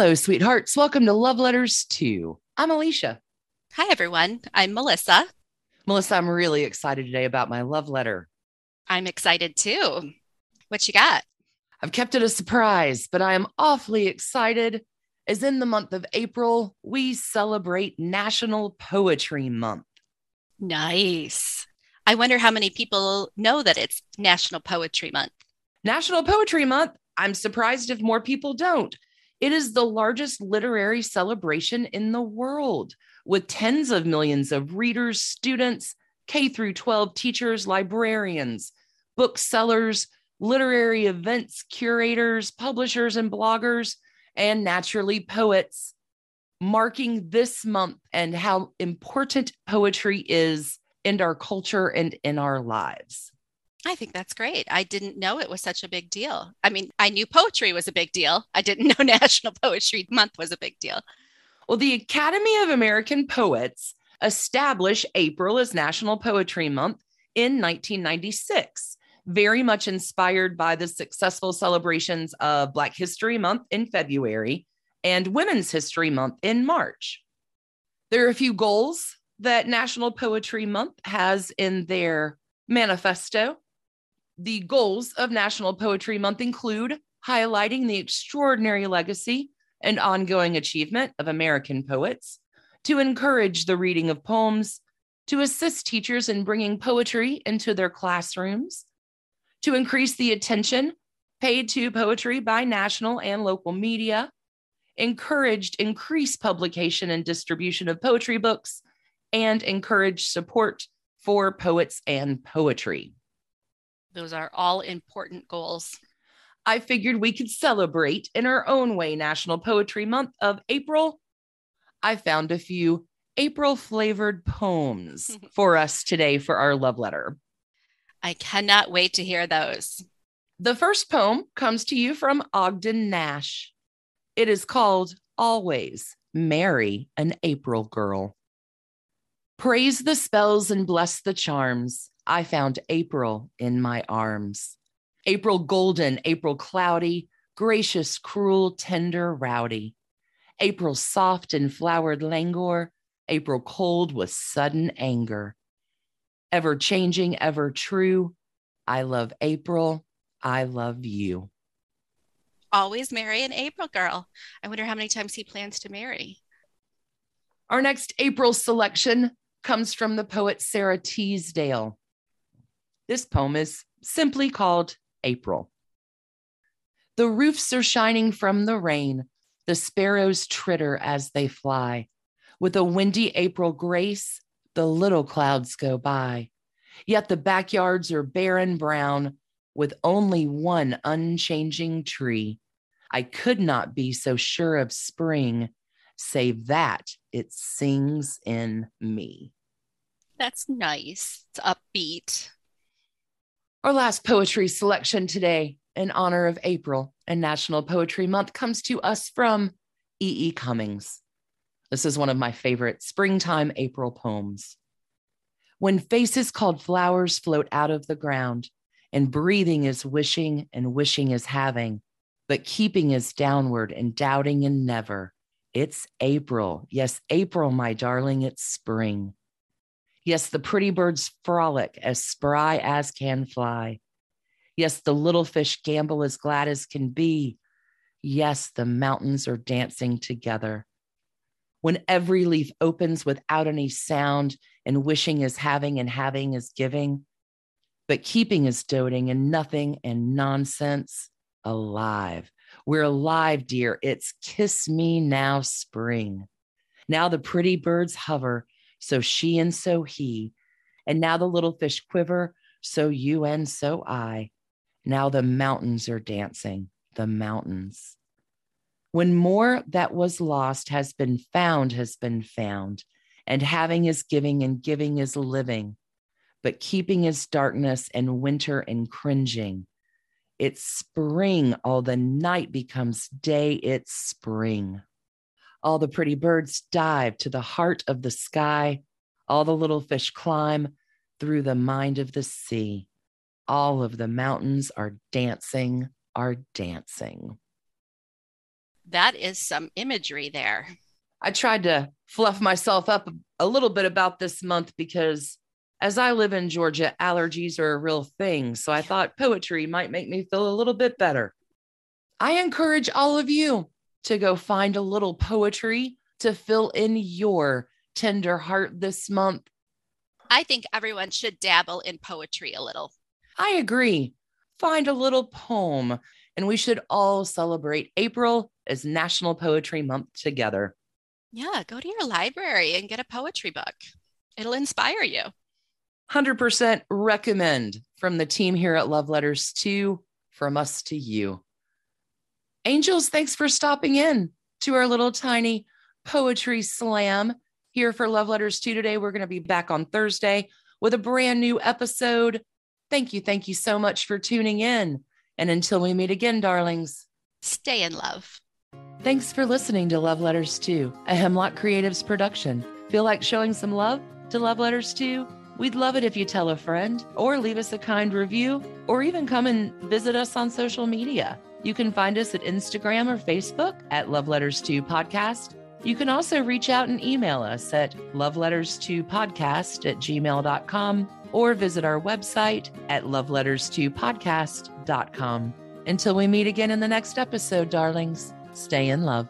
Hello, sweethearts. Welcome to Love Letters 2. I'm Alicia. Hi, everyone. I'm Melissa. Melissa, I'm really excited today about my love letter. I'm excited too. What you got? I've kept it a surprise, but I am awfully excited as in the month of April, we celebrate National Poetry Month. Nice. I wonder how many people know that it's National Poetry Month. National Poetry Month, I'm surprised if more people don't. It is the largest literary celebration in the world with tens of millions of readers, students, K through 12 teachers, librarians, booksellers, literary events curators, publishers and bloggers, and naturally poets marking this month and how important poetry is in our culture and in our lives. I think that's great. I didn't know it was such a big deal. I mean, I knew poetry was a big deal. I didn't know National Poetry Month was a big deal. Well, the Academy of American Poets established April as National Poetry Month in 1996, very much inspired by the successful celebrations of Black History Month in February and Women's History Month in March. There are a few goals that National Poetry Month has in their manifesto the goals of National Poetry Month include highlighting the extraordinary legacy and ongoing achievement of American poets, to encourage the reading of poems, to assist teachers in bringing poetry into their classrooms, to increase the attention paid to poetry by national and local media, encouraged increased publication and distribution of poetry books, and encourage support for poets and poetry. Those are all important goals. I figured we could celebrate in our own way National Poetry Month of April. I found a few April flavored poems for us today for our love letter. I cannot wait to hear those. The first poem comes to you from Ogden Nash. It is called Always Marry an April Girl. Praise the spells and bless the charms. I found April in my arms. April golden, April cloudy, gracious, cruel, tender, rowdy. April soft and flowered languor, April cold with sudden anger. Ever changing, ever true. I love April. I love you. Always marry an April girl. I wonder how many times he plans to marry. Our next April selection comes from the poet Sara Teasdale. This poem is simply called April. The roofs are shining from the rain. The sparrows tritter as they fly. With a windy April grace, the little clouds go by. Yet the backyards are barren brown with only one unchanging tree. I could not be so sure of spring, save that it sings in me. That's nice. It's upbeat. Our last poetry selection today, in honor of April and National Poetry Month, comes to us from E. E. Cummings. This is one of my favorite springtime April poems. When faces called flowers float out of the ground, and breathing is wishing and wishing is having, but keeping is downward and doubting and never. It's April. Yes, April, my darling, it's spring. Yes, the pretty birds frolic as spry as can fly. Yes, the little fish gambol as glad as can be. Yes, the mountains are dancing together. When every leaf opens without any sound, and wishing is having and having is giving, but keeping is doting and nothing and nonsense alive. We're alive, dear. It's kiss me now, spring. Now the pretty birds hover, so she and so he. And now the little fish quiver, so you and so I. Now the mountains are dancing, the mountains. When more that was lost has been found, has been found, and having is giving, and giving is living, but keeping is darkness and winter and cringing. It's spring, all the night becomes day, it's spring. All the pretty birds dive to the heart of the sky, all the little fish climb through the mind of the sea. All of the mountains are dancing, are dancing. That is some imagery there. I tried to fluff myself up a little bit about this month because as I live in Georgia, allergies are a real thing. So I thought poetry might make me feel a little bit better. I encourage all of you to go find a little poetry to fill in your tender heart this month. I think everyone should dabble in poetry a little. I agree. Find a little poem, and we should all celebrate April as National Poetry Month together. Yeah, go to your library and get a poetry book. It'll inspire you. 100% recommend from the team here at Love Letters 2 from us to you. Angels, thanks for stopping in to our little tiny poetry slam here for Love Letters 2 today. We're going to be back on Thursday with a brand new episode. Thank you. Thank you so much for tuning in. And until we meet again, darlings, stay in love. Thanks for listening to Love Letters 2, a Hemlock Creatives production. Feel like showing some love to Love Letters 2? We'd love it if you tell a friend or leave us a kind review or even come and visit us on social media. You can find us at Instagram or Facebook at Love Letters 2 Podcast. You can also reach out and email us at loveletters2podcast at gmail.com or visit our website at loveletters2podcast.com. Until we meet again in the next episode, darlings, stay in love.